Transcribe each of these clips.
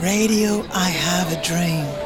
Radio, I have a dream.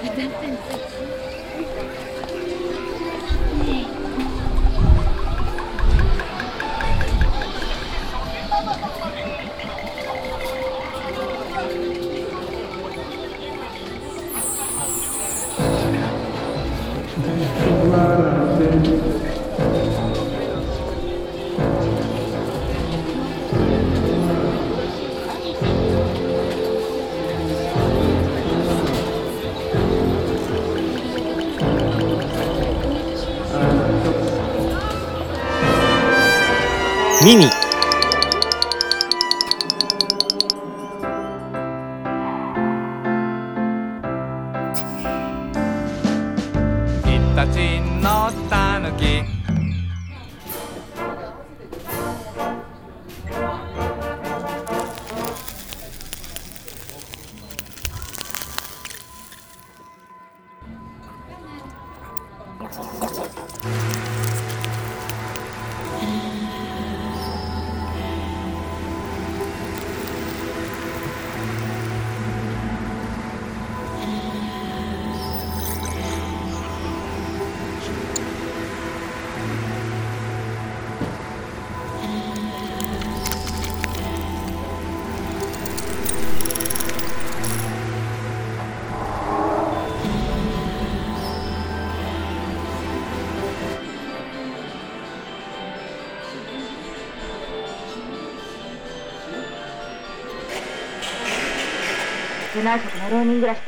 Jinak heroin jdeš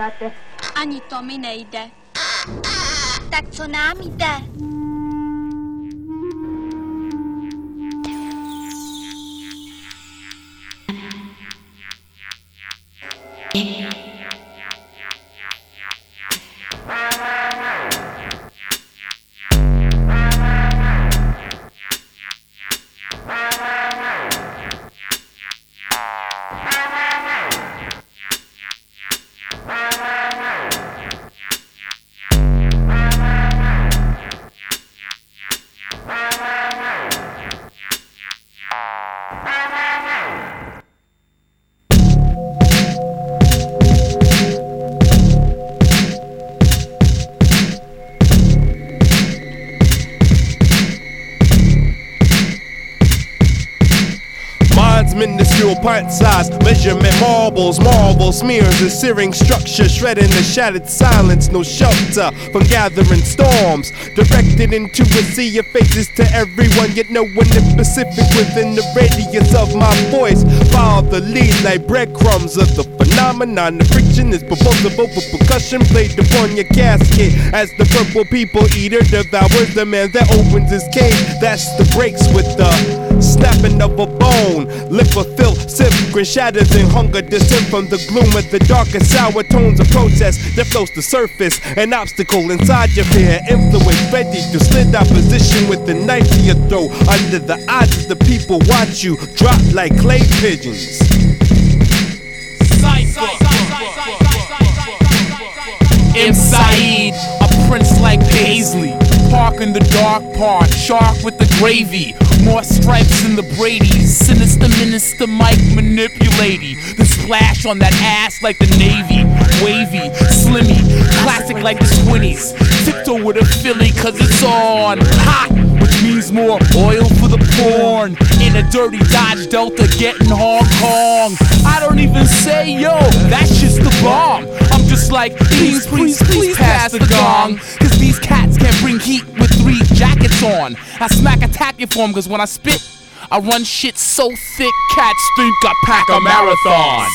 Ani to mi nejde. Tak co nám jde? Smears, a searing structure, shredding the shattered silence, no shelter from gathering storms. Directed into a sea of faces to everyone, yet no one in specific within the radius of my voice. Follow the lead like breadcrumbs of the phenomenon. The friction is proposable, but percussion played upon your casket as the purple people eater devours the man that opens his cage. That's the breaks with the snapping of a bone. Lip of filth, sip, shatters in hunger, descend from the gloom of the dark and sour tones of protest that floats the surface. An obstacle inside your fear, influence ready to slit opposition with the knife to your throat. Under the eyes of the people, watch you drop like clay pigeons. M. Saeed, a prince like Paisley. Park in the dark part, shark with the gravy. More stripes than the Brady's. Sinister minister Mike manipulating. The splash on that ass like the Navy. Wavy, slimmy, classic like the Swinnies. Tiptoe with a Philly cause it's on. Hot, means more oil for the porn. In a dirty Dodge Delta getting Hong Kong. I don't even say yo, that's just the bomb. I'm just like, please, please, please pass the gong. Cause these cats can't bring heat with three jackets on. I smack a tacky form cause when I spit, I run shit so thick, cats think I pack a marathon.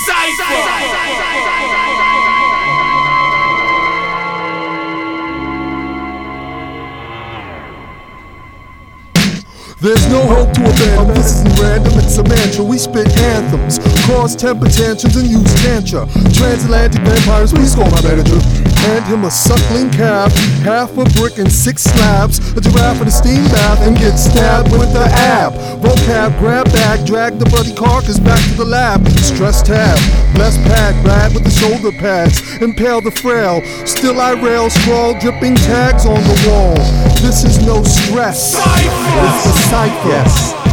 There's no hope to abandon. This isn't random, it's a mantra. We spit anthems, cause temper tantrums, and use tantra. Transatlantic vampires, we score my manager. Hand him a suckling calf, half a brick and six slabs, a giraffe in a steam bath, and get stabbed with the ab. Vocab, grab bag, drag the bloody carcass back to the lab. Stress tab, bless pack, ride with the shoulder pads, impale the frail. Still I rail, scrawl, dripping tags on the wall. This is no stress. The cipher. Yes.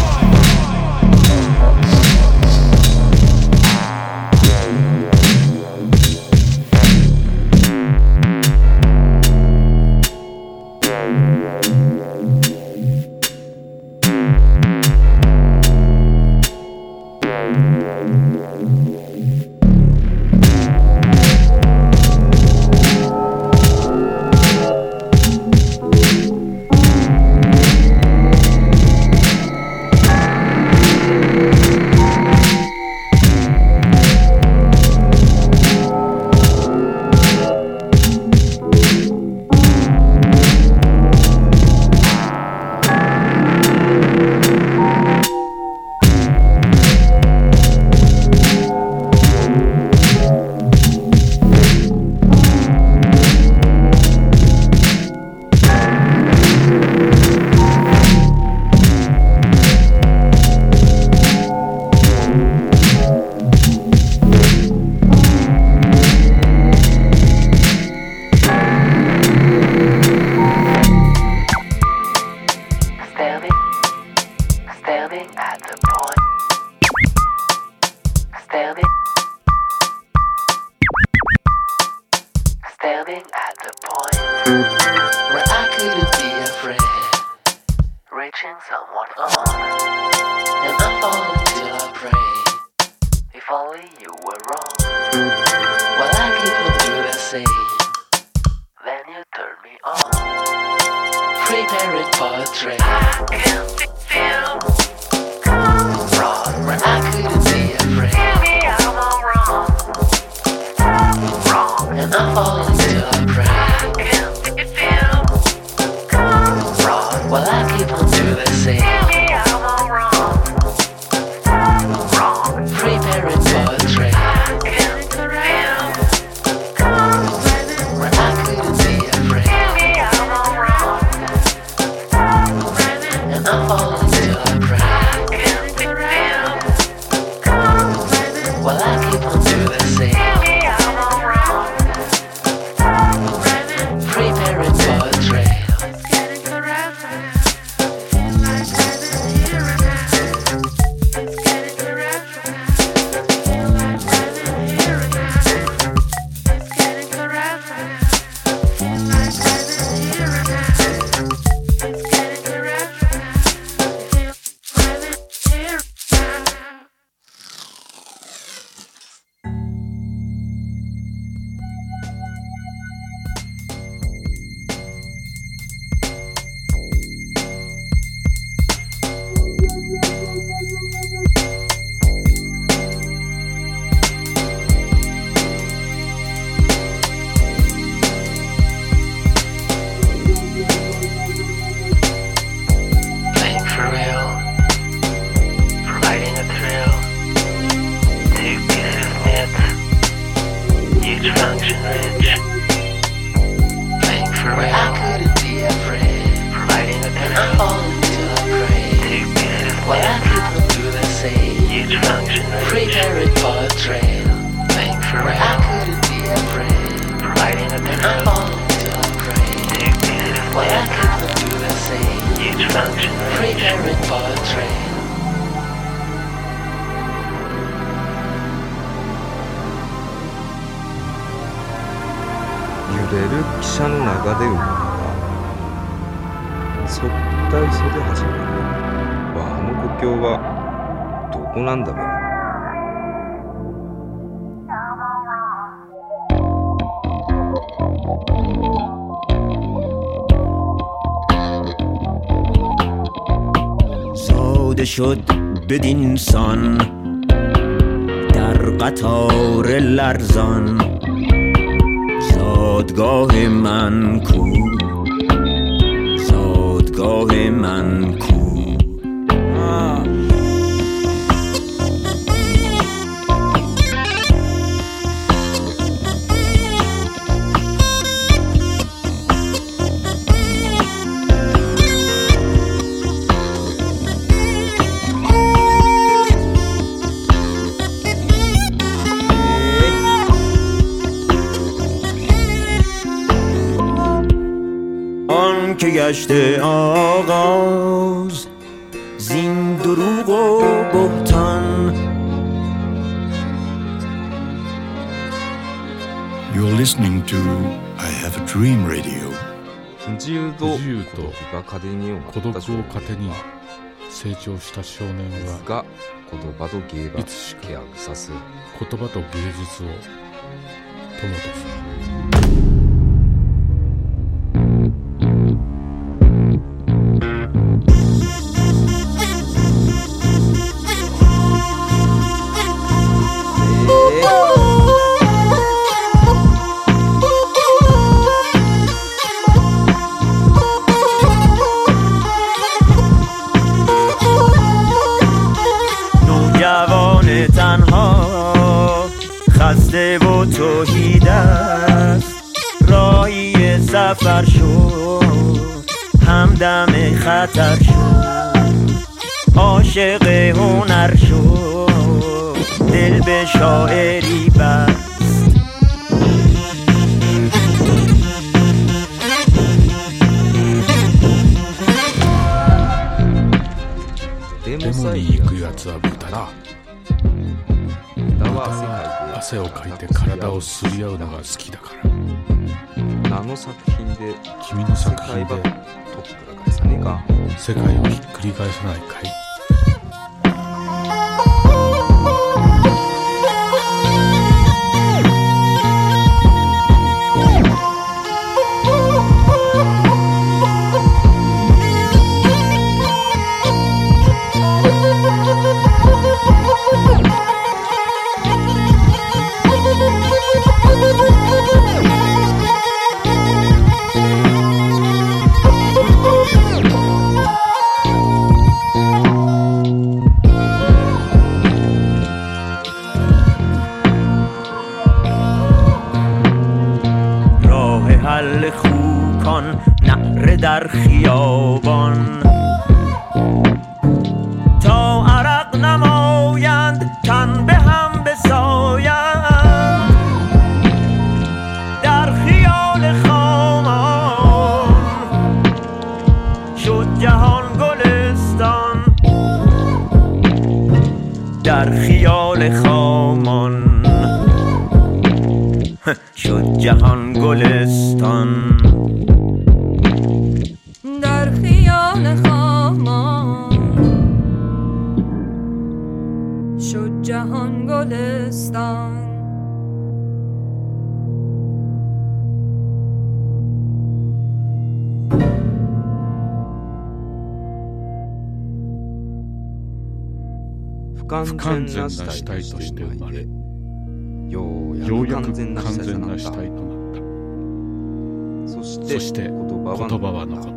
آماده شد بدین در قطار لرزان. زادگاه من کو؟ زادگاه من کو؟ گشت آغاز زین دروغ و بهتان You're listening to I Have a Dream Radio 自由と孤独を糧に成長した少年はが言葉と芸がいつしか言葉と芸術を友とする آدم خطر شد. عاشق هنر شد دل به شاعری بر デモに行くやつは豚だ豚は汗をかいて体をすり合うのが好きだからあの作品で君の作品でか世界をひっくり返さないか شد جهان گلستان不完不完全な全な死死体とし体としてて生まれ生まれようやくようやく完全な完全な死体死体ととなっなったたそしてそして言葉は言葉は残残ったった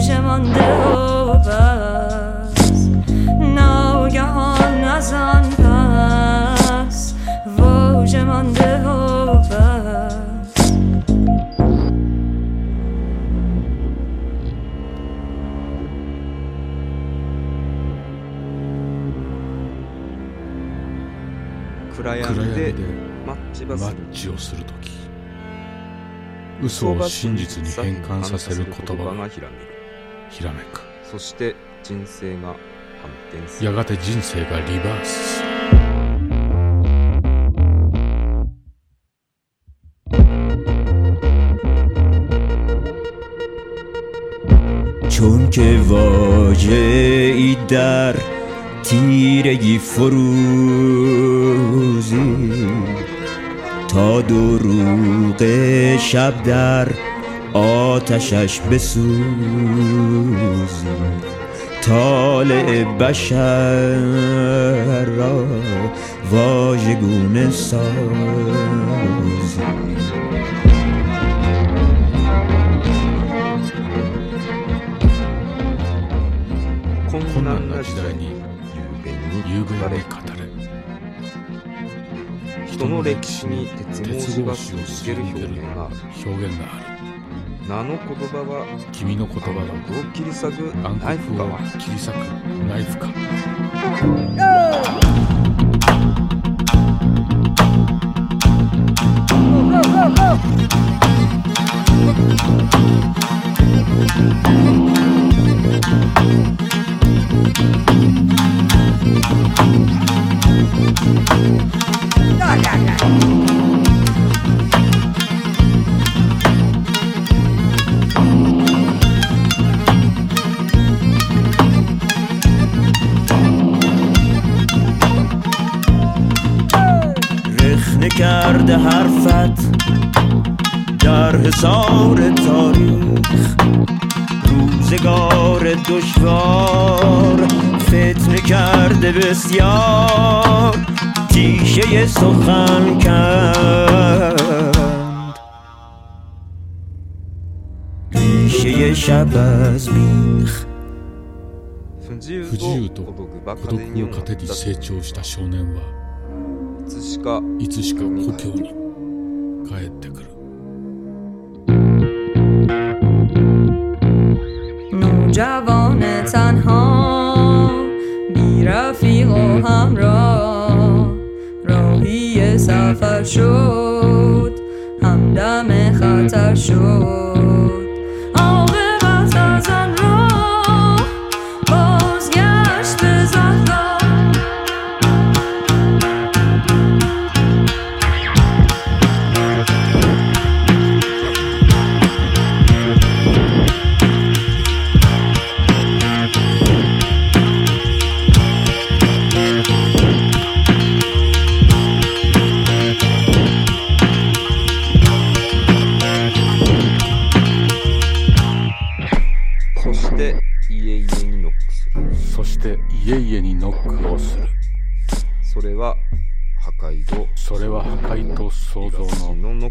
واژه مانده و بس ناگهان از آن پس واژه مانده و بس暗暗闇闇ででマッチバスマッチをするとき嘘を真実に変換させる言葉がが ひらめるひらめくそして人生が反転するやがて人生がリバースする چون که واجه ای در تیرگی فروزی تا دروغ شب در آتشش بسوزی طالع بشر را واژگونه سازی困困難難なな時代に時代に雄弁に雄弁語れに語れ人の歴史に鉄鉄格子が格子をつける表現がある表現がある 名の言葉は君の言葉を切り裂くナイフかは切り裂くナイフか سخن کند ریشه شب از بیخ 不自不自由と孤独ば孤独を糧に成長した少年はいつしかいつしか故郷に帰ってくる نوجوان تنها بی رفیق و همراه راهی سفر شد همدم خطر شد.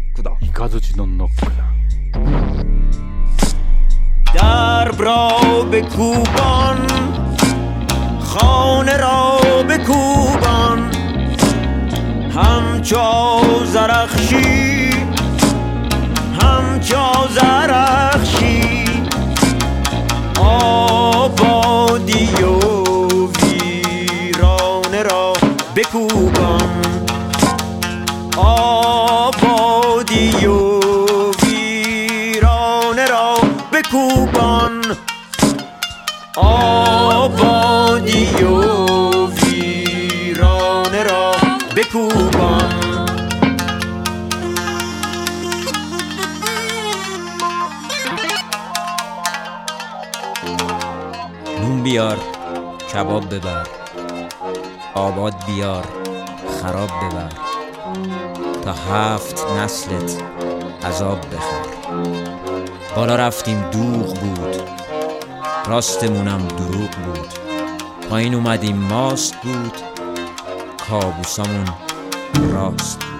ののノックだ雷のノックだ در را بکوبان خانه را بکوبان همچو زرخشی همچو زرخشی آبادی و ویرانه را بکوبان کباب ببر. آباد بیار خراب ببر. تا هفت نسلت عذاب بخر. بالا رفتیم دوغ بود راستمونم دروغ بود. پایین اومدیم ماست بود کابوسامون راست.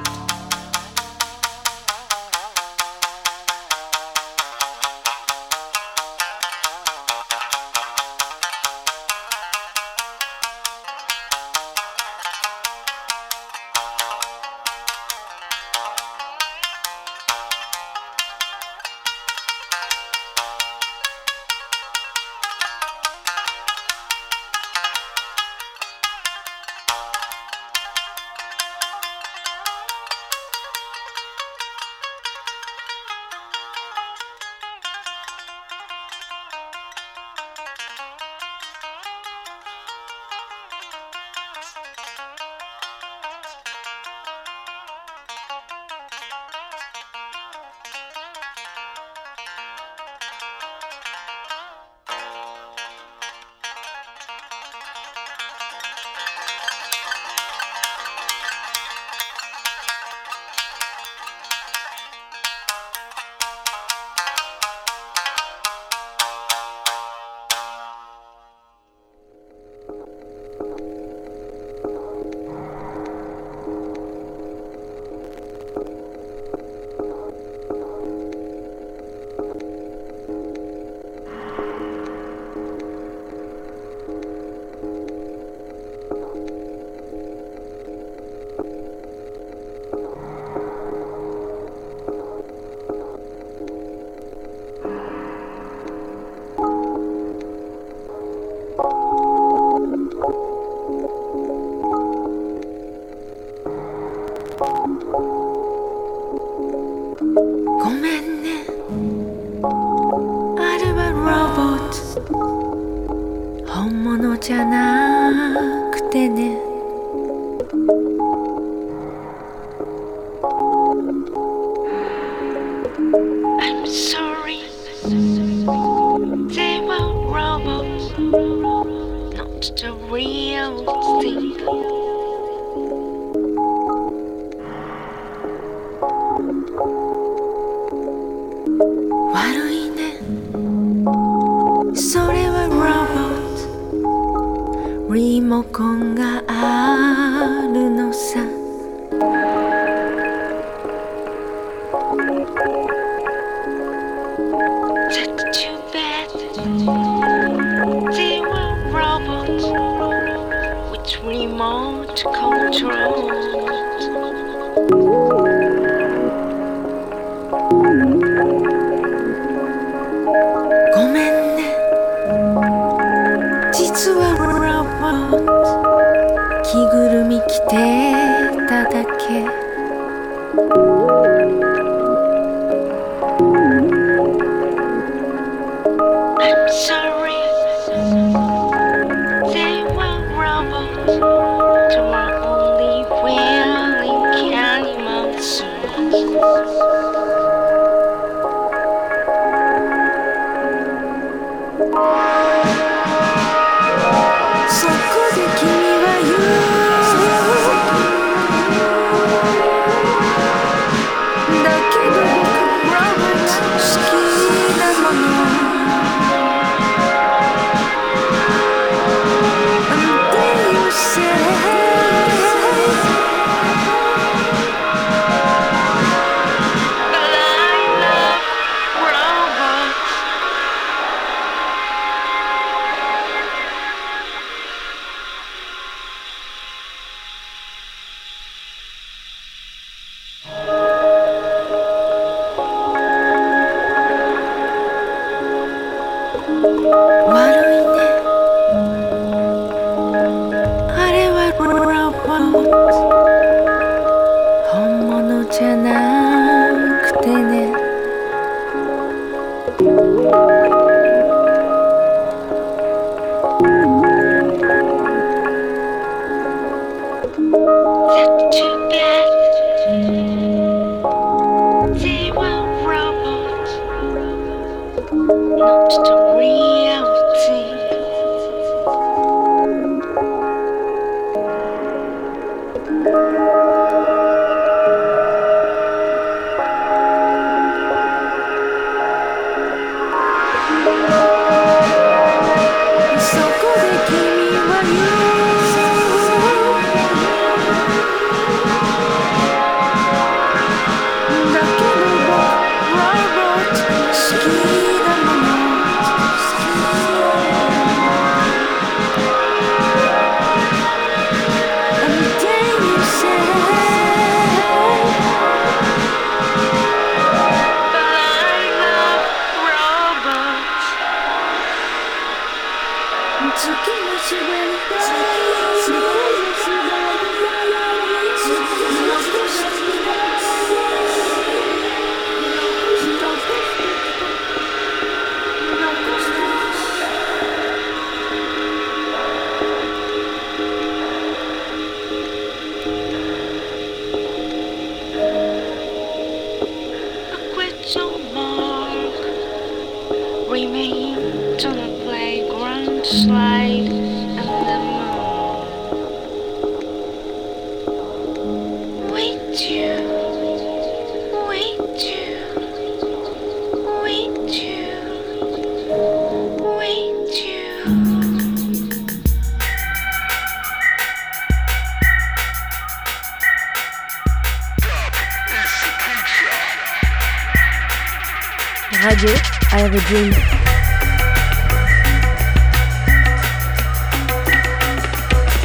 Magic, I Have a Dream.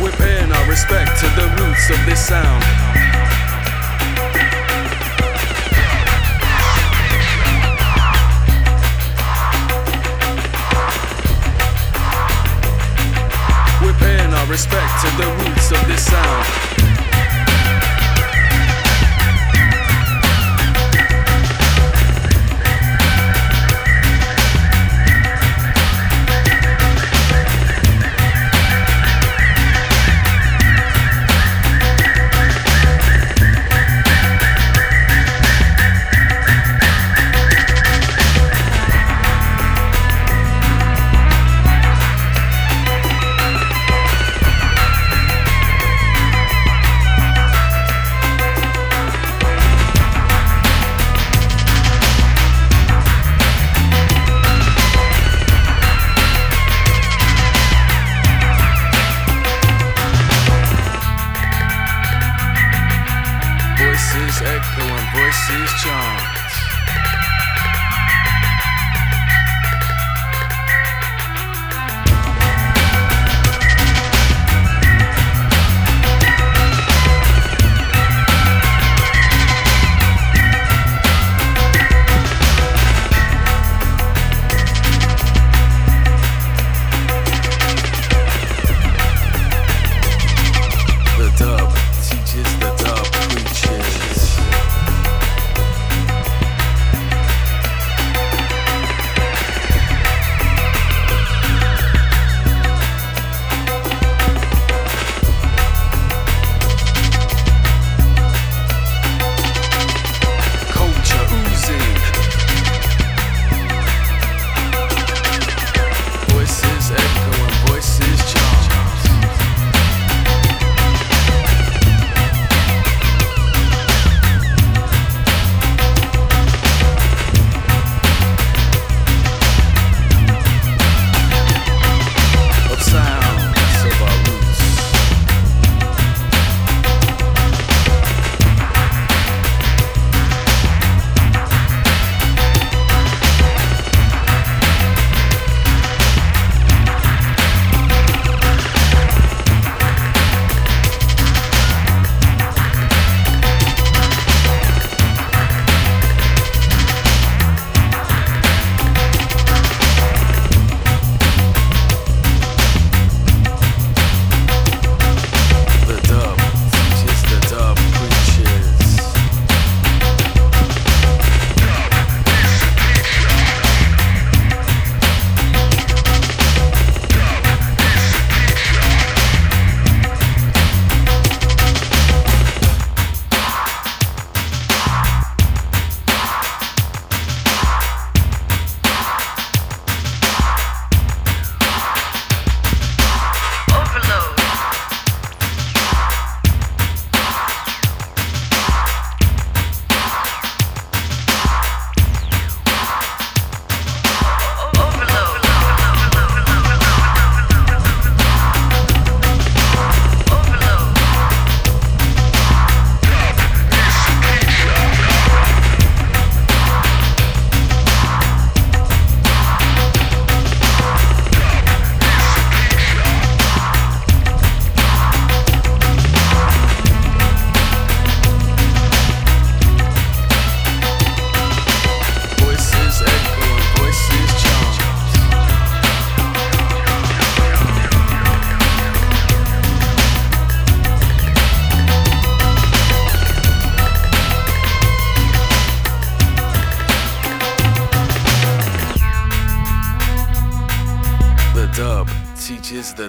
We're paying our respect to the roots of this sound. We're paying our respect to the roots of this sound.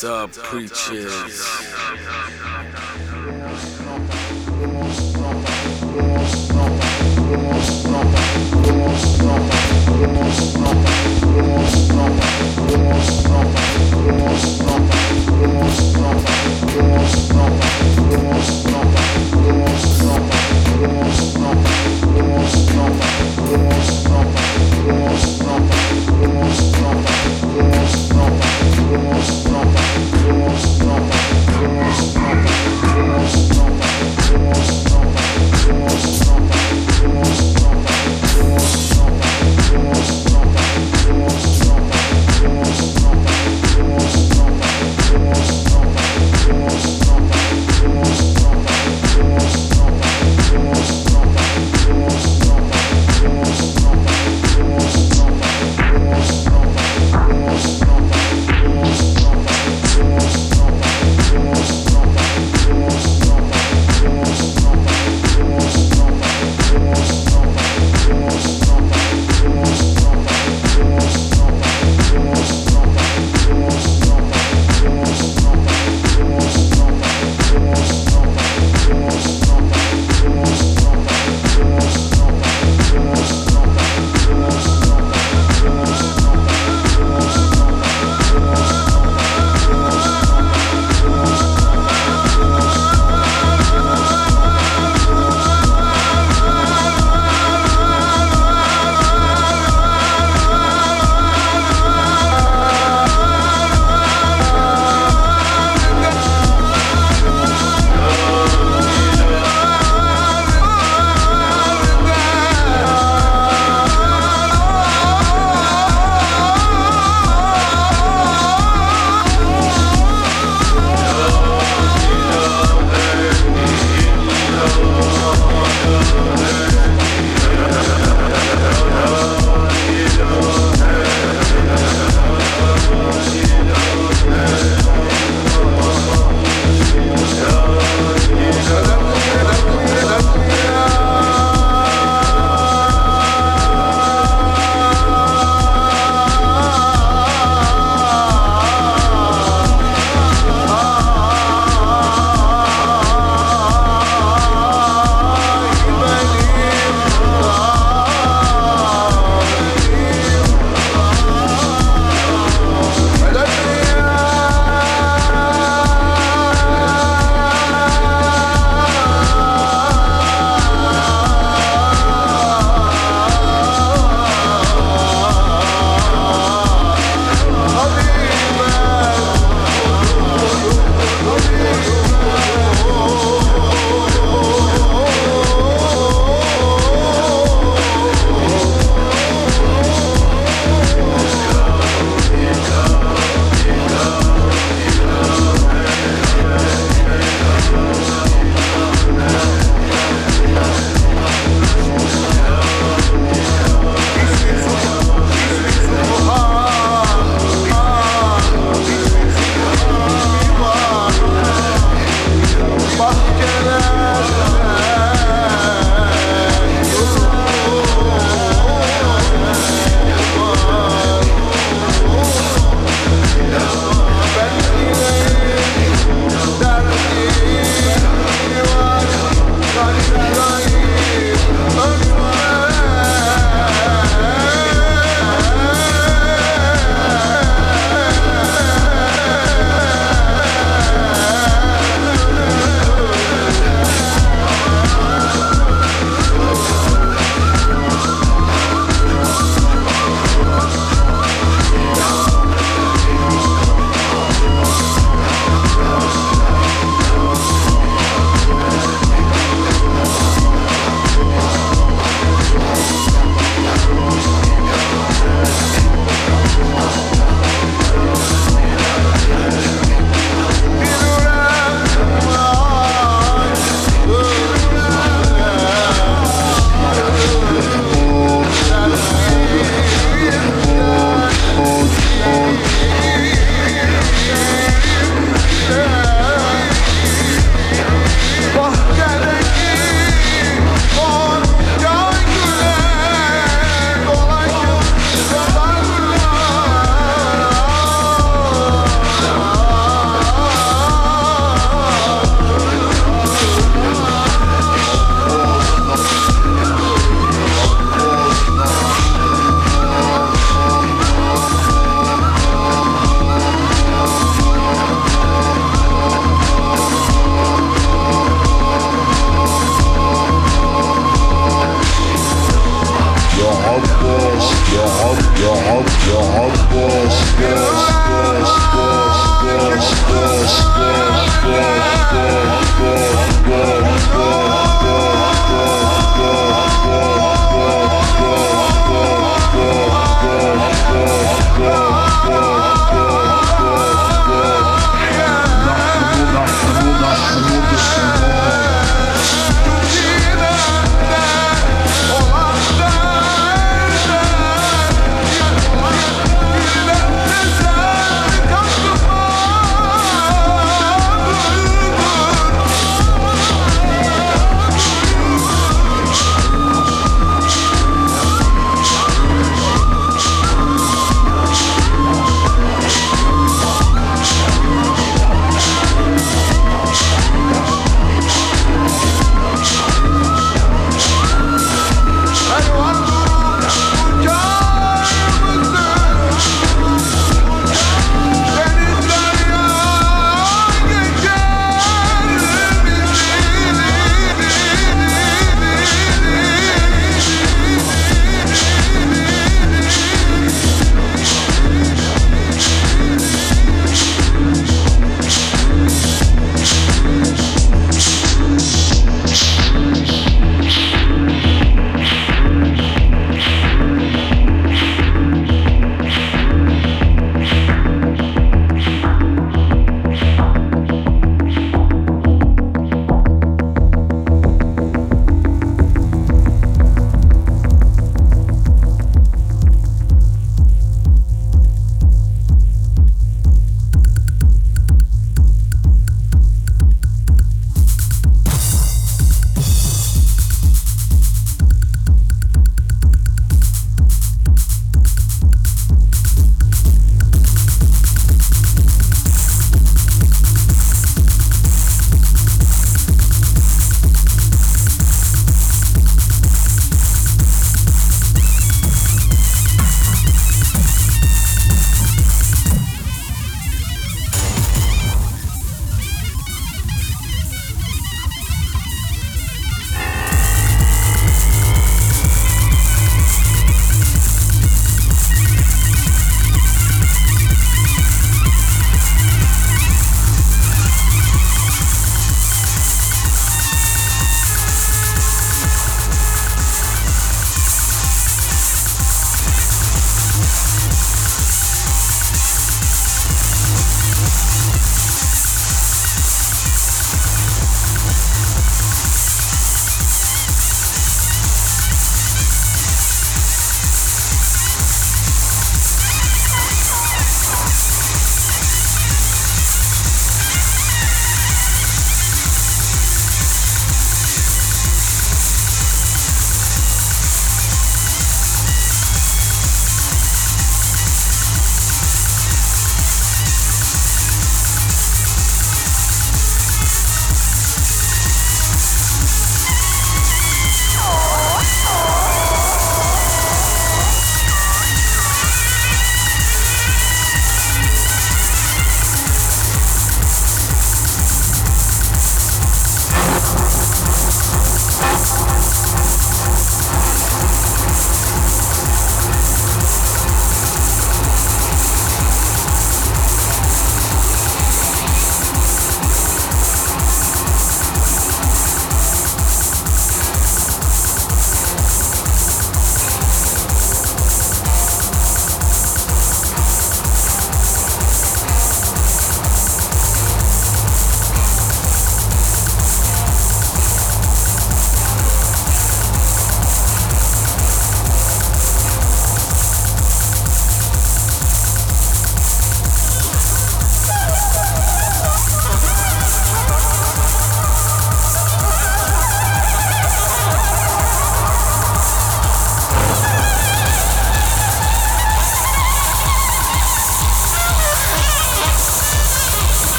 Teaches the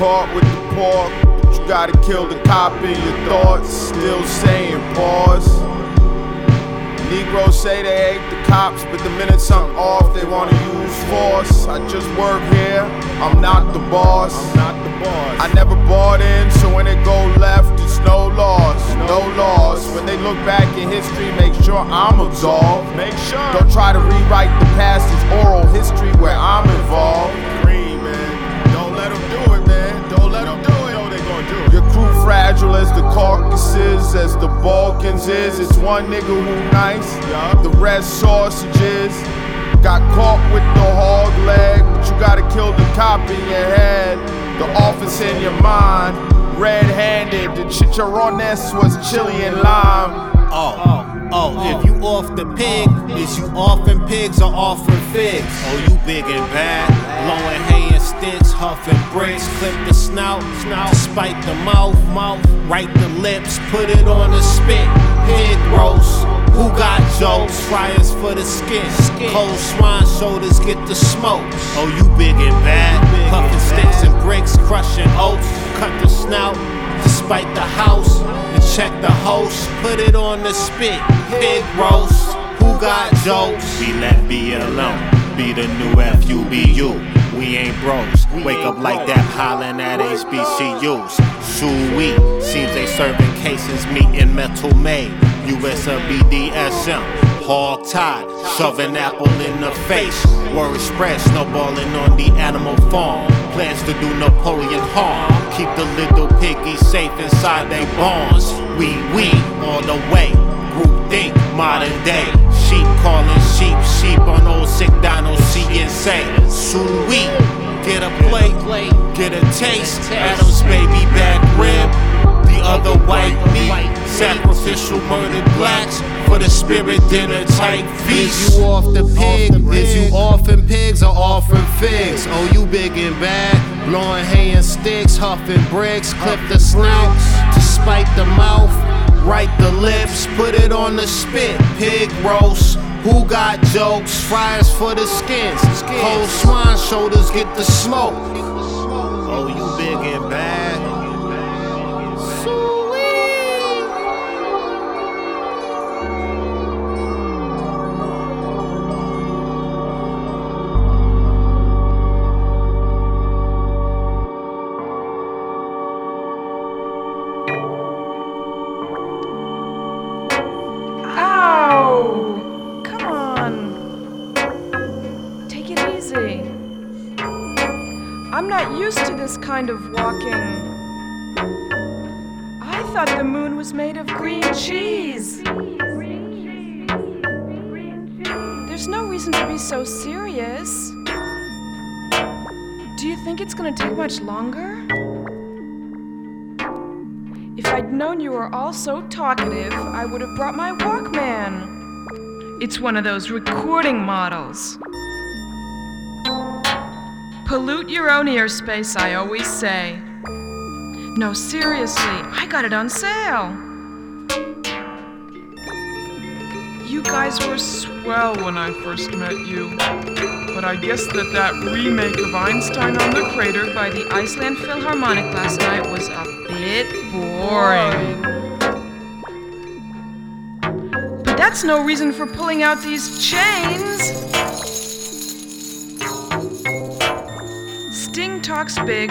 caught with the pork, but you gotta kill the cop in your thoughts. Still saying pause. Negroes say they hate the cops, but the minute something off, they wanna use force. I just work here, I'm not the boss. I'm not the boss. I never bought in, so when it go left, it's no loss, no loss. When they look back in history, make sure I'm absolved. Make sure. Don't try to rewrite the past, it's oral history where I'm involved. Fragile as the Caucasus, as the Balkans is. It's one nigga who nice, the rest sausages. Got caught with the hog leg, but you gotta kill the cop in your head, the office in your mind. Red handed, the chicharrones was chili and lime. Oh, oh, if you off the pig, is you offering pigs or offering figs? Oh, you big and bad, blowing hay and sticks, huffing bricks, clip the snout, snout, spike the mouth, mouth, right the lips, put it on the spit, pig roast. Who got jokes? Fryers for the skin. Cold swine shoulders get the smoke. Oh, you big and bad. Puffing sticks and bricks, crushing oats. Cut the snout, despite the house. And check the host, put it on the spit. Pig roast. Who got jokes? Be let be alone. Be the new FUBU. We ain't bros. Wake up like that, hollering at HBCUs. Shoo-wee. Seems they serving cases, meat in metal made. USA BDSM. Hog tied, shoving apple in the face. Word spread, snowballing on the animal farm. Plans to do Napoleon harm. Keep the little piggies safe inside they barns. We, we, all the way. Group think, modern day. Sheep calling sheep, sheep on old sick Donald CNC. Sui, get a plate, get a taste. Adam's baby back rib, the other white meat. Sacrificial murdered blacks for the spirit dinner type feast. Is you off the pig? Is you offering pigs or offering figs? Oh, you big and bad, blowing hay and sticks, huffing bricks, clip the snouts to spike the mouth. Write the lips, put it on the spit. Pig roast. Who got jokes? Fryers for the skins. Cold swine shoulders get the smoke. Oh, you big and bad. Gonna take much longer? If I'd known you were all so talkative, I would have brought my Walkman. It's one of those recording models. Pollute your own earspace, I always say. No, seriously, I got it on sale. You guys were swell when I first met you. But I guess that that remake of Einstein on the Crater by the Iceland Philharmonic last night was a bit boring. But that's no reason for pulling out these chains. Sting talks big,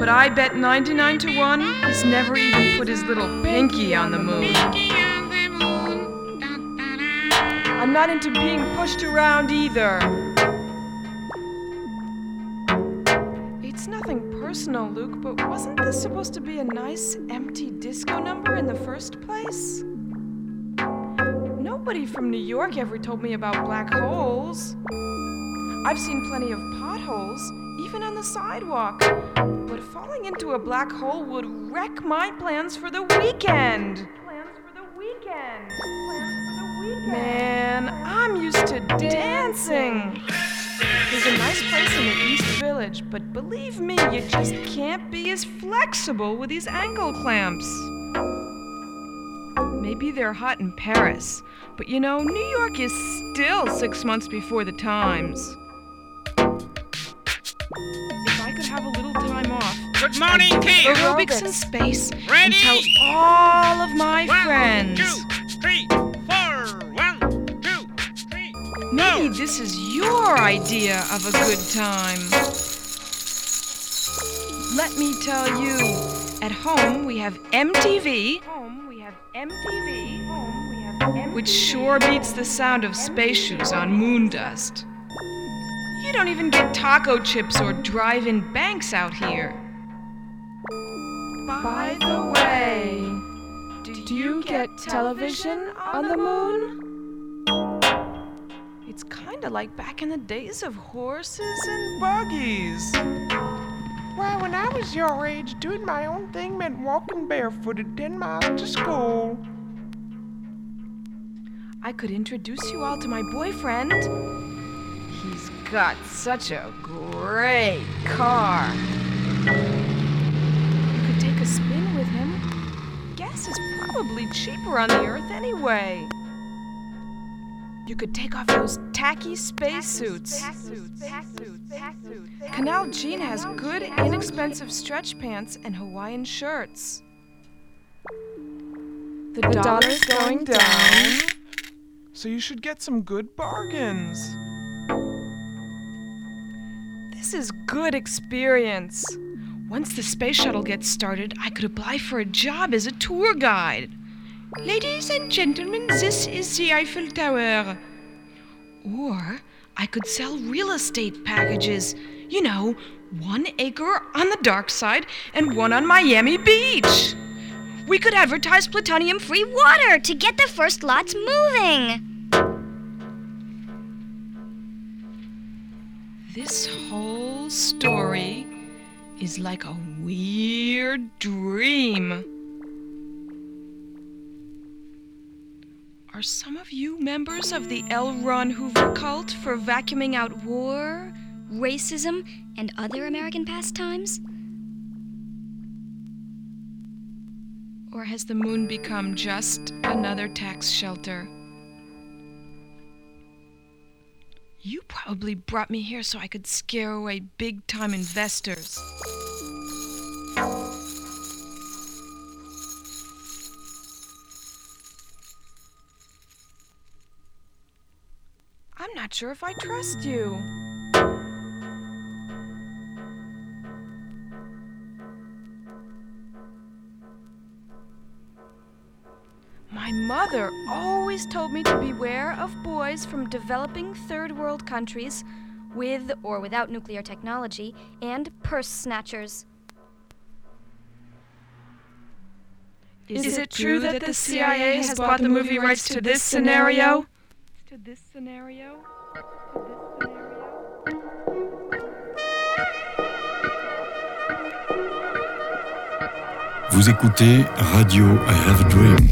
but I bet 99 to 1 he's never even put his little pinky on the moon. I'm not into being pushed around either. It's nothing personal, Luke, but wasn't this supposed to be a nice, empty disco number in the first place? Nobody from New York ever told me about black holes. I've seen plenty of potholes, even on the sidewalk. But falling into a black hole would wreck my plans for the weekend. Plans for the weekend. Man, I'm used to dancing. There's a nice place in the East Village, but believe me, you just can't be as flexible with these ankle clamps. Maybe they're hot in Paris, but you know, New York is still six months before the times. If I could have a little time off. Good morning, Keith. Aerobics in space. Ready? And tell all of my One, friends. two, three, four. One, two, Maybe this is your idea of a good time. Let me tell you, at home we have MTV. Home we have MTV. Which sure beats the sound of space shoes on moon dust. You don't even get taco chips or drive-in banks out here. By the way, do you get television on the moon? It's kind of like back in the days of horses and buggies. Well, when I was your age, doing my own thing meant walking barefooted 10 miles to school. I could introduce you all to my boyfriend. He's got such a great car. You could take a spin with him. Gas is probably cheaper on the Earth anyway. You could take off those tacky spacesuits. Canal Jean has good, inexpensive stretch pants and Hawaiian shirts. The, The dollar's going down. So you should get some good bargains. This is good experience. Once the space shuttle gets started, I could apply for a job as a tour guide. Ladies and gentlemen, this is the Eiffel Tower. Or I could sell real estate packages. You know, one acre on the dark side and one on Miami Beach. We could advertise plutonium free water to get the first lots moving. This whole story is like a weird dream. Are some of you members of the L. Ron Hoover cult for vacuuming out war, Racism and other American pastimes? Or has the moon become just another tax shelter? You probably brought me here so I could scare away big time investors. I'm not sure if I trust you. My mother always told me to beware of boys from developing third world countries With or without nuclear technology, and purse snatchers. Is it true that the CIA has bought the movie rights to this scenario? To this scenario? Vous écoutez Radio I Have a Dream.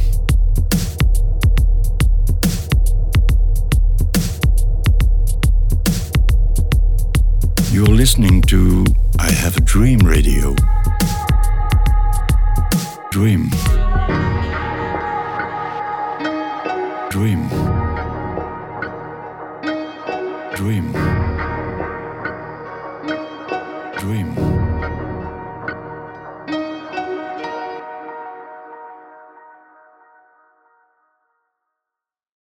You're listening to I Have a Dream Radio. Dream. Dream. Dream.